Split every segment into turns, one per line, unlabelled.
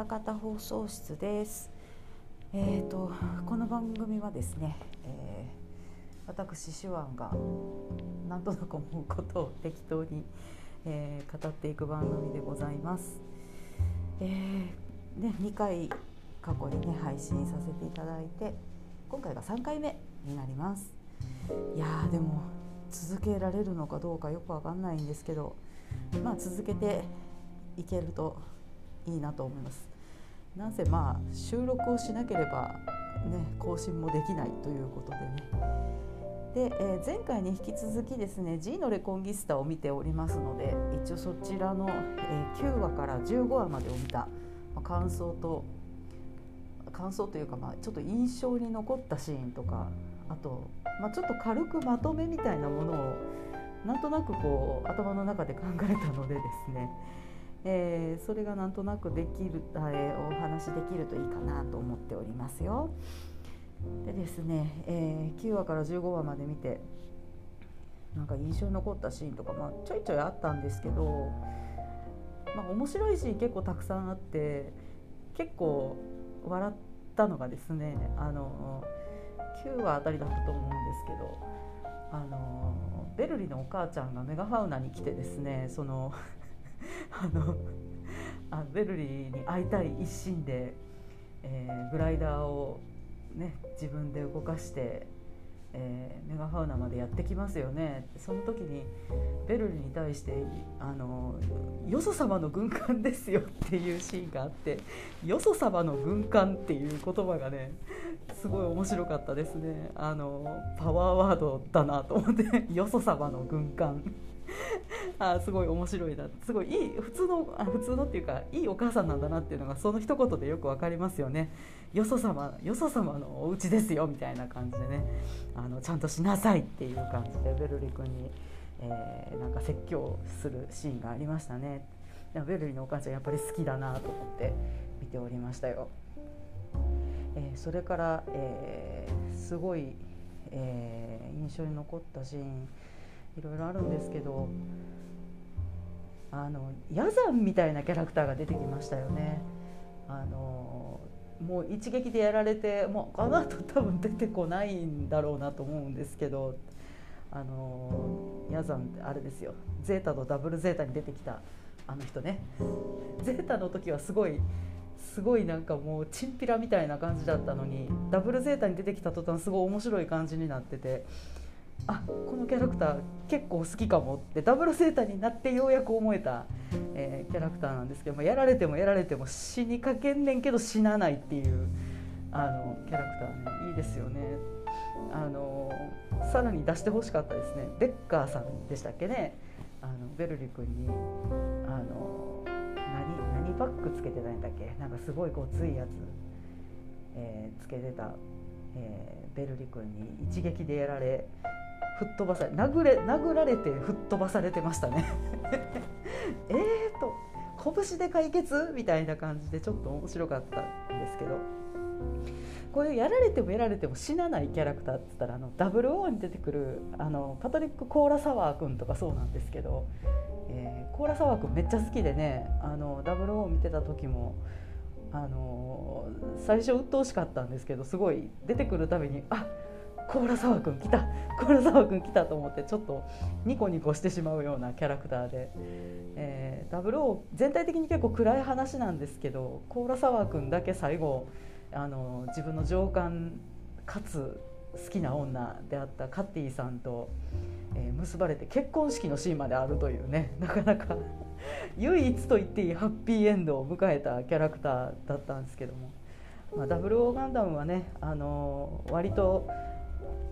たかた放送室です。えー、とこの番組はですね、えー私手腕がなんとなく思うことを適当に、えー語っていく番組でございます。えーね、2回過去にね配信させていただいて今回が3回目になります。いやーでも続けられるのかどうかよくわかんないんですけどまあ続けていけるといいなと思います。なんせまあ収録をしなければね更新もできないということでね。で、えー前回に引き続きですね G のレコンギスタを見ておりますので一応そちらの、えー9話から15話までを見た、まあ感想と感想というか、まあ、ちょっと印象に残ったシーンとかあと、まあ、ちょっと軽くまとめみたいなものをなんとなくこう頭の中で考えたのでですね、えーそれがなんとなくできる、えーお話できるといいかなと思っておりますよ。でですね、えー9話から15話まで見てなんか印象に残ったシーンとか、まあ、ちょいちょいあったんですけど、まあ、面白いシーン結構たくさんあって結構笑ったのがですねあの9話あたりだったと思うんですけどあのベルリのお母ちゃんがメガファウナに来てですねそのあのあベルリに会いたい一心で、えーグライダーを、ね、自分で動かして、えーメガファウナまでやってきますよね。その時にベルリに対してあの「よそ様の軍艦ですよ」っていうシーンがあって「よそ様の軍艦」っていう言葉がねすごい面白かったですね。あのパワーワードだなと思って「よそ様の軍艦」あすごい面白いな。すごいいい普通のあ普通のっていうかいいお母さんなんだなっていうのがその一言でよくわかりますよね。よそ様よそ様のお家ですよみたいな感じでね。あのちゃんとしなさいっていう感じでベルリ君に、えーなんか説教するシーンがありましたね。いやベルリのお母ちゃんやっぱり好きだなと思って見ておりましたよ、えーそれから、えーすごい、えー印象に残ったシーン。いろいろあるんですけどあのヤザンみたいなキャラクターが出てきましたよね。あのもう一撃でやられてもうあの後多分出てこないんだろうなと思うんですけどあのヤザンってあれですよゼータとダブルゼータに出てきたあの人ねゼータの時はすごいすごいなんかもうチンピラみたいな感じだったのにダブルゼータに出てきた途端すごい面白い感じになっててあこのキャラクター結構好きかもってダブルゼーターになってようやく思えた、えーキャラクターなんですけど、ま、やられてもやられても死にかけんねんけど死なないっていうあのキャラクターねいいですよね。あのさらに出してほしかったですね。ベッカーさんでしたっけね。あのベルリ君にあの何何パックつけてたんだっけ？なんかすごいごついやつ、えーつけてた、えーベルリ君に一撃でやられ吹っ飛ばされ殴れ殴られて吹っ飛ばされてましたね。えーと拳で解決？みたいな感じでちょっと面白かったんですけど。こういうやられてもやられても死なないキャラクターって言ったらあの00に出てくるあのパトリック・コーラサワー君とかそうなんですけど、えーコーラサワー君めっちゃ好きでねあの00見てた時もあの最初鬱陶しかったんですけどすごい出てくるたびにあコーラサワー君来たコーラサワー君来たと思ってちょっとニコニコしてしまうようなキャラクターで、えー、00全体的に結構暗い話なんですけどコーラサワー君だけ最後あの自分の上官かつ好きな女であったカッティさんと、えー結ばれて結婚式のシーンまであるというねなかなか唯一と言っていいハッピーエンドを迎えたキャラクターだったんですけども、まあ、ダブルオーガンダムはねあの割と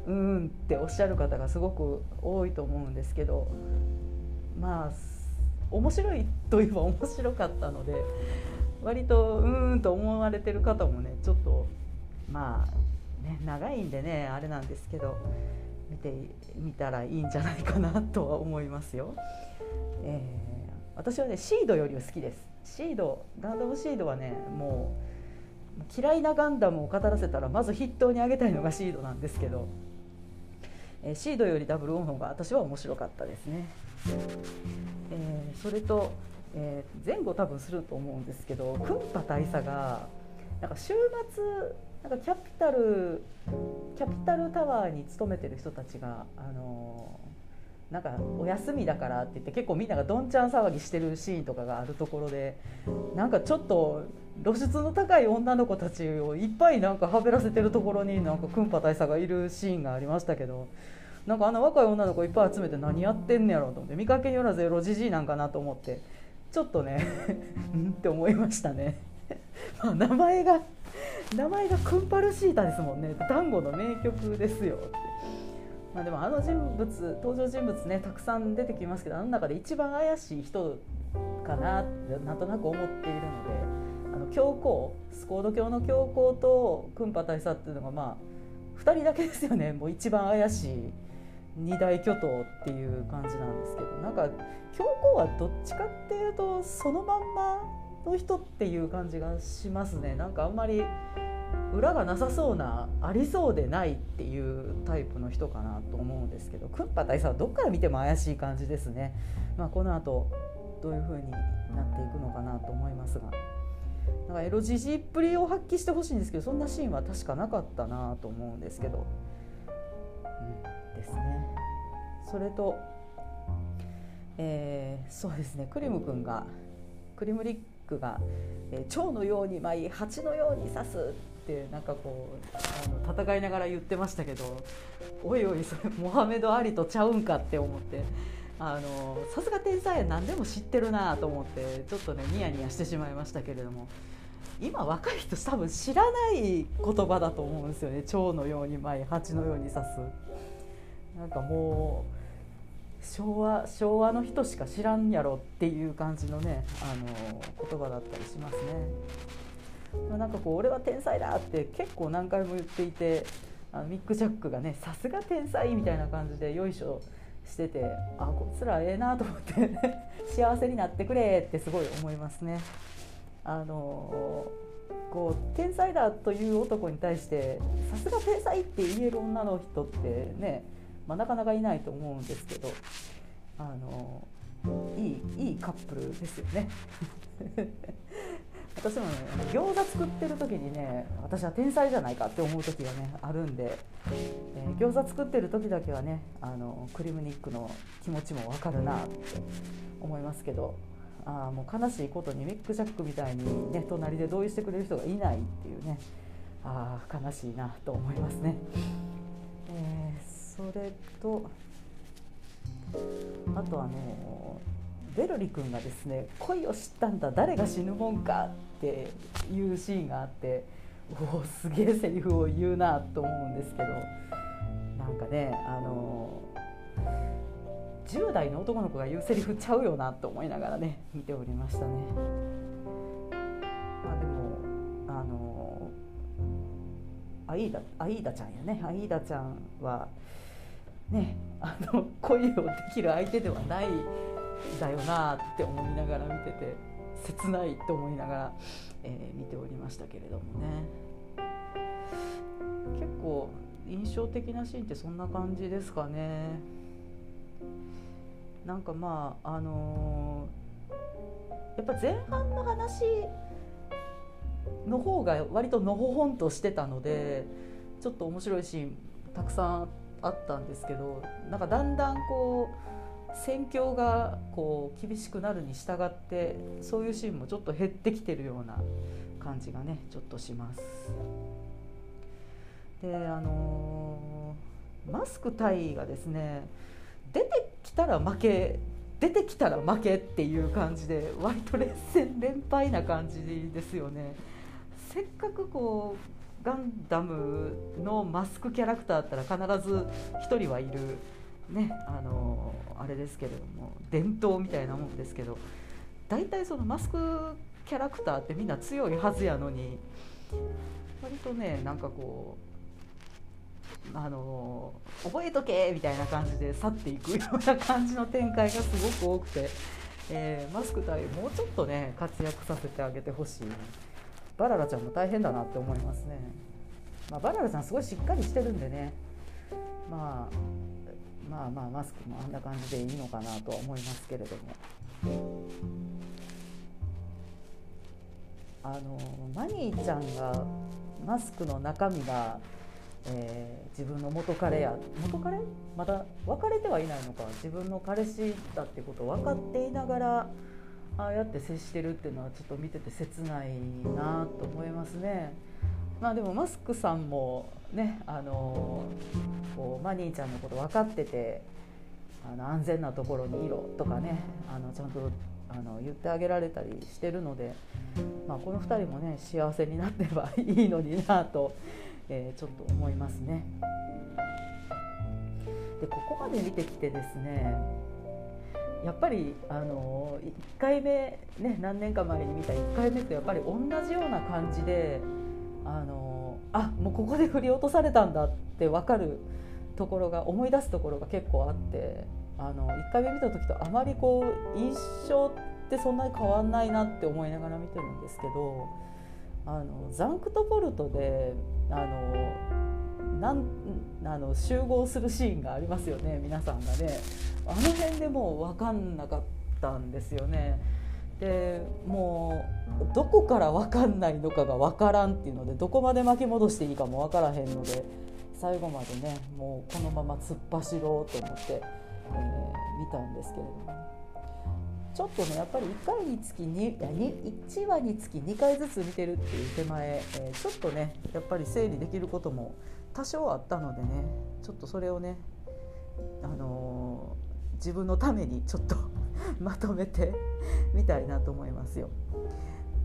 うーんっておっしゃる方がすごく多いと思うんですけどまあ面白いといえば面白かったので割とうーんと思われてる方もねちょっとまあね長いんでねあれなんですけど見てみたらいいんじゃないかなとは思いますよ。えー私はねシードよりは好きです。シードガンダムシードはねもう嫌いなガンダムを語らせたらまず筆頭に挙げたいのがシードなんですけど、えーシードよりダブルオンの方が私は面白かったですね。えーそれとえー、前後多分すると思うんですけどクンパ大佐がなんか週末なんかキャピタルキャピタルタワーに勤めてる人たちがあのなんかお休みだからって言って結構みんながどんちゃん騒ぎしてるシーンとかがあるところでなんかちょっと露出の高い女の子たちをいっぱいなんかはべらせてるところになんかクンパ大佐がいるシーンがありましたけどなんかあんな若い女の子いっぱい集めて何やってんねやろうと思って見かけによらずエロじじいなんかなと思ってちょっとね うんって思いましたね。ま名前が名前がクンパルシータですもんね団子の名曲ですよってまあ、でもあの人物登場人物ねたくさん出てきますけどあの中で一番怪しい人かなってなんとなく思っているのであの教皇スコード教の教皇とクンパ大佐っていうのがまあ2人だけですよね。もう一番怪しい二大巨頭っていう感じなんですけどなんか教皇はどっちかっていうとそのまんまの人っていう感じがしますね。なんかあんまり裏がなさそうなありそうでないっていうタイプの人かなと思うんですけどクンパ大佐はどっから見ても怪しい感じですね、まあ、この後どういう風になっていくのかなと思いますが。なんかエロジジっぷりを発揮してほしいんですけどそんなシーンは確かなかったなと思うんですけど、うん、ですね。それと、えー、そうですね。クリム君がクリムリックが、えー、蝶のように舞い蜂のように刺すってなんかこうあの戦いながら言ってましたけどおいおいそれモハメド・アリとちゃうんかって思ってあのさすが天才や何でも知ってるなと思ってちょっとねニヤニヤしてしまいましたけれども今若い人多分知らない言葉だと思うんですよね蝶のように舞い蜂のように刺すなんかもう昭和昭和の人しか知らんやろっていう感じのねあの言葉だったりしますね。なんかこう俺は天才だって結構何回も言っていてあのミック・ジャックがねさすが天才みたいな感じでよいしょしててあこいつらええなと思って 幸せになってくれってすごい思いますね。あのこう天才だという男に対してさすが天才って言える女の人ってね、まあ、なかなかいないと思うんですけどあのいいいいカップルですよね。私もね餃子作ってる時にね私は天才じゃないかって思う時がねあるんで、えー、餃子作ってる時だけはねあのクリムニックの気持ちも分かるなって思いますけどあもう悲しいことにミック・ジャックみたいにね隣で同意してくれる人がいないっていうねあ悲しいなと思いますね。えー、それとあとあのベルリ君がですね恋を知ったんだ誰が死ぬもんかっていうシーンがあっておおすげえセリフを言うなと思うんですけどなんかねあの10代の男の子が言うセリフちゃうよなと思いながらね見ておりましたね。まあ、でもあのアイーダアイーダちゃんやねアイーダちゃんはねあの恋をできる相手ではないだよなって思いながら見てて切ないと思いながら、えー、見ておりましたけれどもね。結構印象的なシーンってそんな感じですかね。なんかまああのー、やっぱ前半の話の方が割とのほほんとしてたのでちょっと面白いシーンたくさんあったんですけどなんかだんだんこう戦況がこう厳しくなるに従ってそういうシーンもちょっと減ってきてるような感じがねちょっとします。であのー、マスク隊がですね出てきたら負け出てきたら負けっていう感じで割と連戦連敗な感じですよね。せっかくこうガンダムのマスクキャラクターだったら必ず1人はいるねあのあれですけれども伝統みたいなもんですけど大体そのマスクキャラクターってみんな強いはずやのに割とねなんかこうあの覚えとけみたいな感じで去っていくような感じの展開がすごく多くて、えー、マスク隊もうちょっとね活躍させてあげてほしい。バララちゃんも大変だなって思いますね、まあ、バララちゃんすごいしっかりしてるんでね。まあまあまあマスクもあんな感じでいいのかなとは思いますけれども。あのマニーちゃんがマスクの中身が、えー、自分の元彼や元彼？まだ別れてはいないのか。自分の彼氏だってことを分かっていながらああやって接してるっていうのはちょっと見てて切ないなと思いますね。まあでもマスクさんもねあのこうマニーちゃんのこと分かっててあの安全なところにいろとかねあのちゃんとあの言ってあげられたりしてるので、まあ、この2人もね幸せになってばいいのになと、えー、ちょっと思いますね。でここまで見てきてですねやっぱりあの1回目、ね、何年か前に見た1回目とやっぱり同じような感じであのあもうここで振り落とされたんだって分かるところが思い出すところが結構あってあの1回目見た時とあまりこう印象ってそんなに変わんないなって思いながら見てるんですけどあのザンクトポルトであのなんあの集合するシーンがありますよね皆さんがねあの辺でもう分かんなかったんですよね。でもうどこから分かんないのかが分からんっていうのでどこまで巻き戻していいかも分からへんので最後までねもうこのまま突っ走ろうと思って、えー、見たんですけれども。ちょっとねやっぱり1回につき 2, 1話につき2回ずつ見てるっていう手前、えー、ちょっとねやっぱり整理できることも多少あったのでねちょっとそれをね、あのー、自分のためにちょっと まとめてみたいなと思いますよ。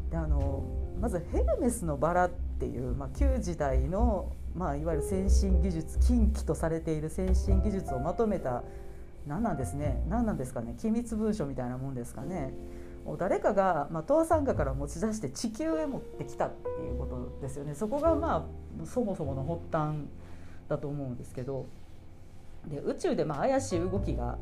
であのまずヘルメスのバラっていう、まあ、旧時代の、まあ、いわゆる先進技術禁忌とされている先進技術をまとめた何なんですね？何なんですかね？機密文書みたいなもんですかね？誰かが、まあ、東亜参加から持ち出して地球へ持ってきたっていうことですよねそこがまあそもそもの発端だと思うんですけどで宇宙でまあ怪しい動きが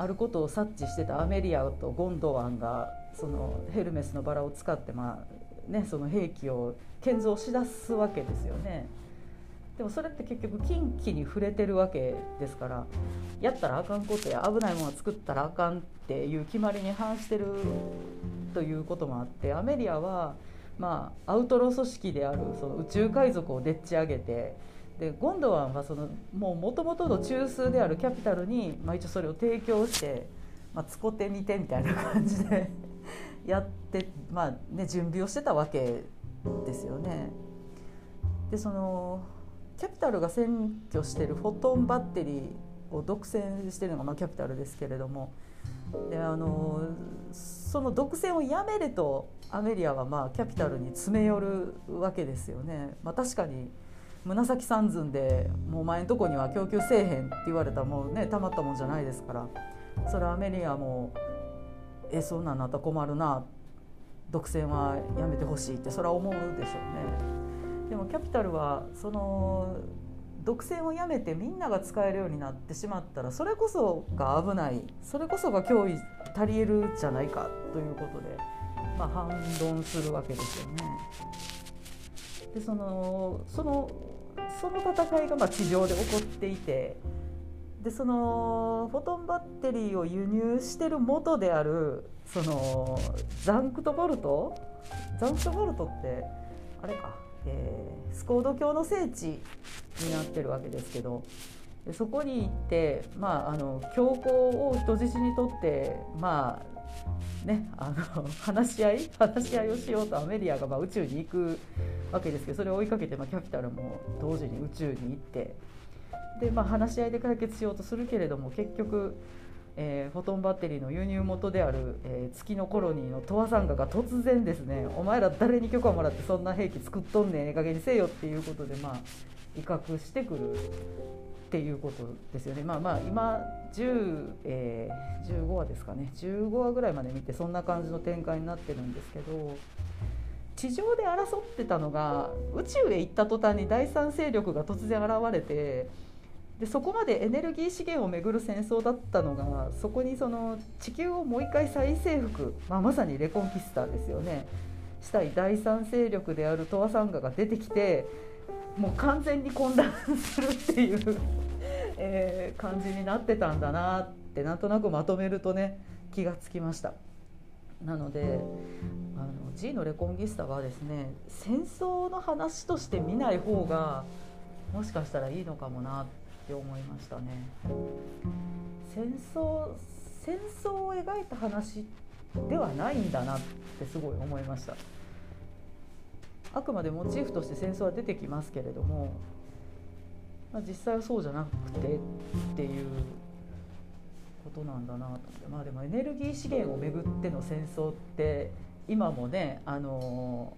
あることを察知してたアメリアとゴンドワンがそのヘルメスのバラを使って、まあね、その兵器を建造しだすわけですよね。でもそれって結局近畿に触れてるわけですからやったらあかんことや危ないものを作ったらあかんっていう決まりに反してるということもあってアメリアは、まあ、アウトロ組織であるその宇宙海賊をでっち上げてでゴンドワンはそのもともとの中枢であるキャピタルに、まあ、一応それを提供して、まあ、使ってみてみたいな感じで やって、まあね、準備をしてたわけですよね。でそのキャピタルが占拠してるフォトンバッテリーを独占してるのが、まあ、キャピタルですけれどもであのその独占をやめるとアメリアはまあキャピタルに詰め寄るわけですよね。まあ、確かに紫三寸でもう前んとこには供給せえへんって言われたらもうねたまったもんじゃないですからそれはアメリアもえそんなんなったら困るな独占はやめてほしいってそれは思うでしょうね。でもキャピタルはその独占をやめてみんなが使えるようになってしまったらそれこそが危ないそれこそが脅威足りえるじゃないかということで、まあ、反論するわけですよね。でそのそのその戦いがま地上で起こっていてでそのフォトンバッテリーを輸入してる元であるそのザンクトボルト？ザンクトボルトってあれかえー、スコード教の聖地になってるわけですけどでそこに行って、まあ、あの教皇を人質にとってまあねあの 話し合い話し合いをしようとアメリアがま宇宙に行くわけですけどそれを追いかけて、ま、キャピタルも同時に宇宙に行ってで、まあ、話し合いで解決しようとするけれども結局えー、フォトンバッテリーの輸入元である、えー、月のコロニーのトアサンガが突然ですねお前ら誰に許可もらってそんな兵器作っとんねんええ加減にせよっていうことでまあ威嚇してくるっていうことですよねまあまあ今10、えー、15話ですかね15話ぐらいまで見てそんな感じの展開になってるんですけど地上で争ってたのが宇宙へ行った途端に第三勢力が突然現れて。でそこまでエネルギー資源をめぐる戦争だったのがそこにその地球をもう一回再征服、まあ、まさにレコンキスターですよねしたい第三勢力であるトアサンガが出てきてもう完全に混乱するっていう えー、感じになってたんだなってなんとなくまとめるとね気がつきました。なのであの G のレコンギスタはですね戦争の話として見ない方がもしかしたらいいのかもなって思いましたね。戦争戦争を描いた話ではないんだなってすごい思いましたあくまでモチーフとして戦争は出てきますけれども、まあ、実際はそうじゃなくてっていうことなんだなと思ってまあでもエネルギー資源をめぐっての戦争って今もねあの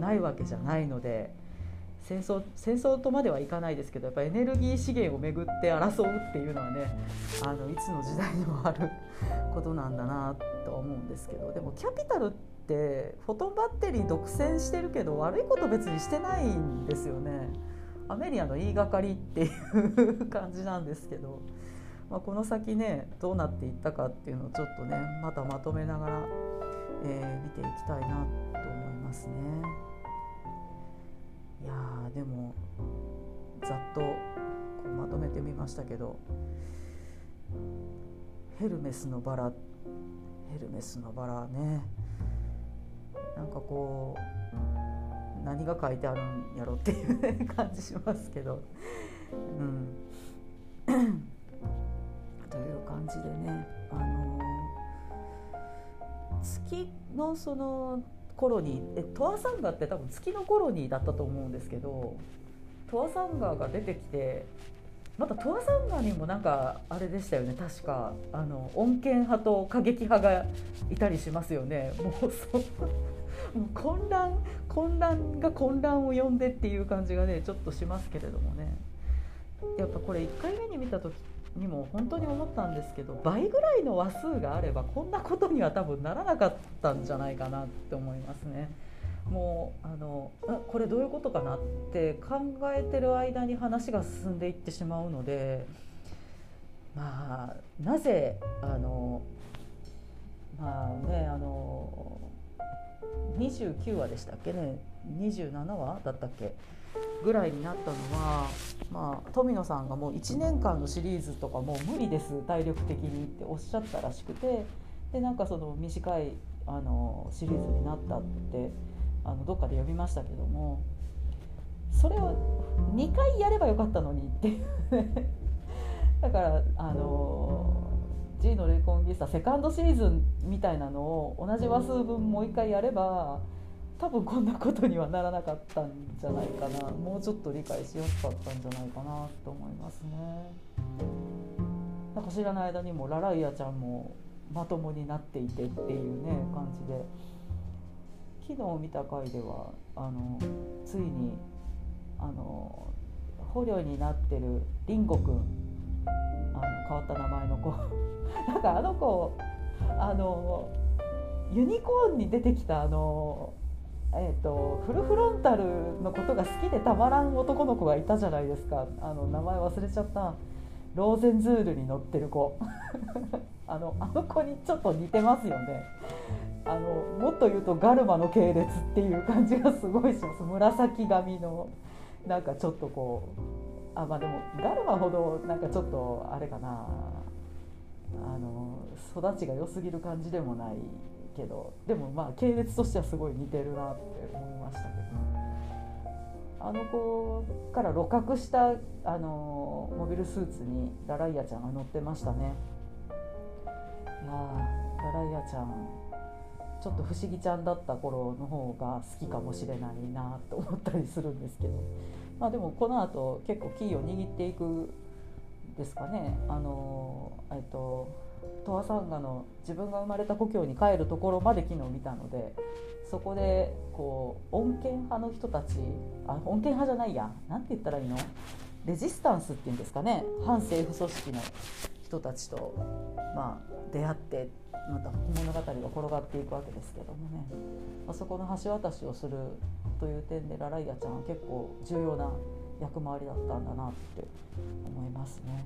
ないわけじゃないので戦争戦争とまではいかないですけどやっぱエネルギー資源をめぐって争うっていうのはねあのいつの時代にもあることなんだなと思うんですけどでもキャピタルってフォトンバッテリー独占してるけど悪いこと別にしてないんですよね。アメリアの言いがかりっていう感じなんですけど、まあ、この先ねどうなっていったかっていうのをちょっとねまたまとめながら、えー、見ていきたいなと思いますね。いやでもざっとこうまとめてみましたけどヘルメスのバラヘルメスのバラねなんかこう何が書いてあるんやろっていう感じしますけど。うん。という感じでねあの月のその頃にえトアサンガって多分月の頃にだったと思うんですけどトアサンガが出てきてまたトアサンガにもなんかあれでしたよね確か。あの穏健派と過激派がいたりしますよねもうそう。混乱混乱が混乱を呼んでっていう感じがねちょっとしますけれどもねやっぱこれ1回目に見た時にも本当に思ったんですけど倍ぐらいの話数があればこんなことには多分ならなかったんじゃないかなって思いますね。もうあのこれどういうことかなって考えてる間に話が進んでいってしまうのでまあなぜあのまあねあの29話でしたっけね。27話だったっけ。ぐらいになったのは、まあ、富野さんがもう1年間のシリーズとかもう無理です。体力的にっておっしゃったらしくて。でなんかその短いあのシリーズになったってあのどっかで読みましたけども。それを2回やればよかったのにっていうだからあの G のレコンギスタセカンドシーズンみたいなのを同じ話数分もう一回やれば多分こんなことにはならなかったんじゃないかな。もうちょっと理解しやすかったんじゃないかなと思いますね。なんか知らない間にもラライアちゃんもまともになっていてっていうね感じで。昨日見た回ではあのついにあの捕虜になってるリンゴくん変わった名前の子。なんかあの子あのユニコーンに出てきたあのえーと、フルフロンタルのことが好きでたまらん男の子がいたじゃないですか。あの名前忘れちゃった。ローゼンズールに乗ってる子。あのあの子にちょっと似てますよね。あのもっと言うとガルマの系列っていう感じがすごいします。紫髪のなんかちょっとこうあまあでもガルマほどなんかちょっとあれかな。あの育ちが良すぎる感じでもないけどでもまあ系列としてはすごい似てるなって思いましたけど。あの子から露覚したあのモビルスーツにラライアちゃんが乗ってましたね。いやラライアちゃんちょっと不思議ちゃんだった頃の方が好きかもしれないなと思ったりするんですけど、まあ、でもこの後結構キーを握っていくですかね。あのえっとトワサンガの自分が生まれた故郷に帰るところまで昨日見たのでそこでこう穏健派の人たちあ穏健派じゃないや。何て言ったらいいの？レジスタンスっていうんですかね。反政府組織の人たちと、まあ、出会ってまた物語が転がっていくわけですけどもね。あそこの橋渡しをするという点でラライアちゃんは結構重要な役回りだったんだなって思いますね。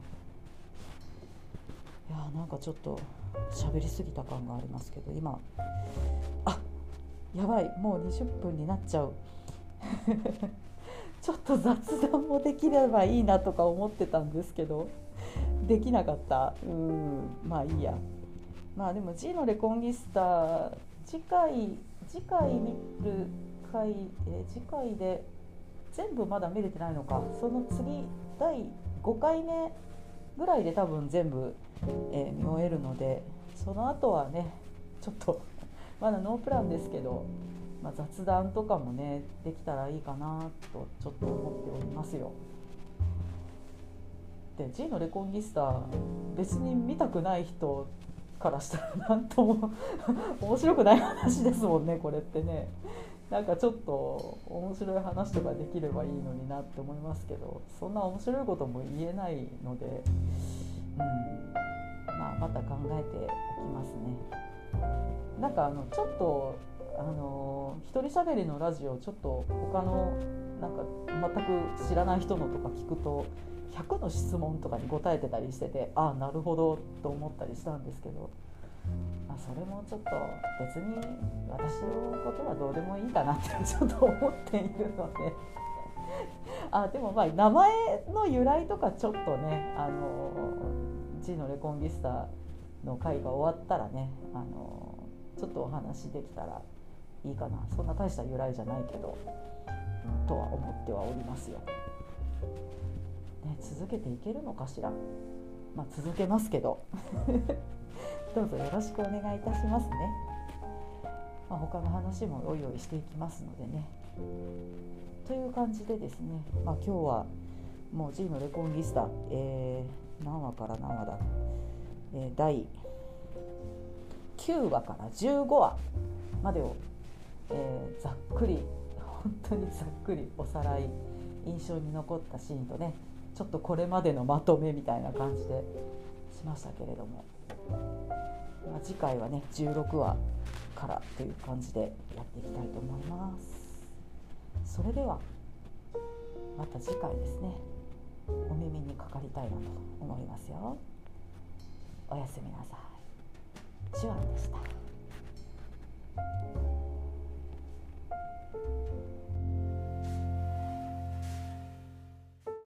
いやなんかちょっと喋りすぎた感がありますけど今あやばいもう20分になっちゃう。ちょっと雑談もできればいいなとか思ってたんですけど。できなかった。うん。まあいいや。まあでも G のレコンギスタ次回次回見る回、えー、次回で全部まだ見れてないのか。その次第5回目ぐらいで多分全部、えー、見終えるのでその後はねちょっと まだノープランですけど、まあ、雑談とかもねできたらいいかなとちょっと思っておりますよ。で G のレコンギスタ別に見たくない人からしたら何とも 面白くない話ですもんねこれってね。なんかちょっと面白い話とかできればいいのになって思いますけどそんな面白いことも言えないので、うんまあ、また考えておきますね。なんかあのちょっとあの一人喋りのラジオちょっと他のなんか全く知らない人のとか聞くと100の質問とかに答えてたりしててああなるほどと思ったりしたんですけどまあ、それもちょっと別に私のことはどうでもいいかなって ちょっと思っているので あでもまあ名前の由来とかちょっとねあの G のレコンギスタの回が終わったらねあのちょっとお話できたらいいかなそんな大した由来じゃないけどとは思ってはおりますよ。ね、続けていけるのかしら？まあ続けますけど どうぞよろしくお願いいたしますね。まあ、他の話もおいおいしていきますのでね。という感じでですね、まあ、今日はもう G のレコンギスタ、えー、何話から何話だ、えー、第9話から15話までを、えー、ざっくり本当にざっくりおさらい印象に残ったシーンとねちょっとこれまでのまとめみたいな感じでしましたけれども、まあ、次回はね16話からという感じでやっていきたいと思います。それではまた次回ですねお耳にかかりたいなと思いますよ。おやすみなさい。チュアンでした。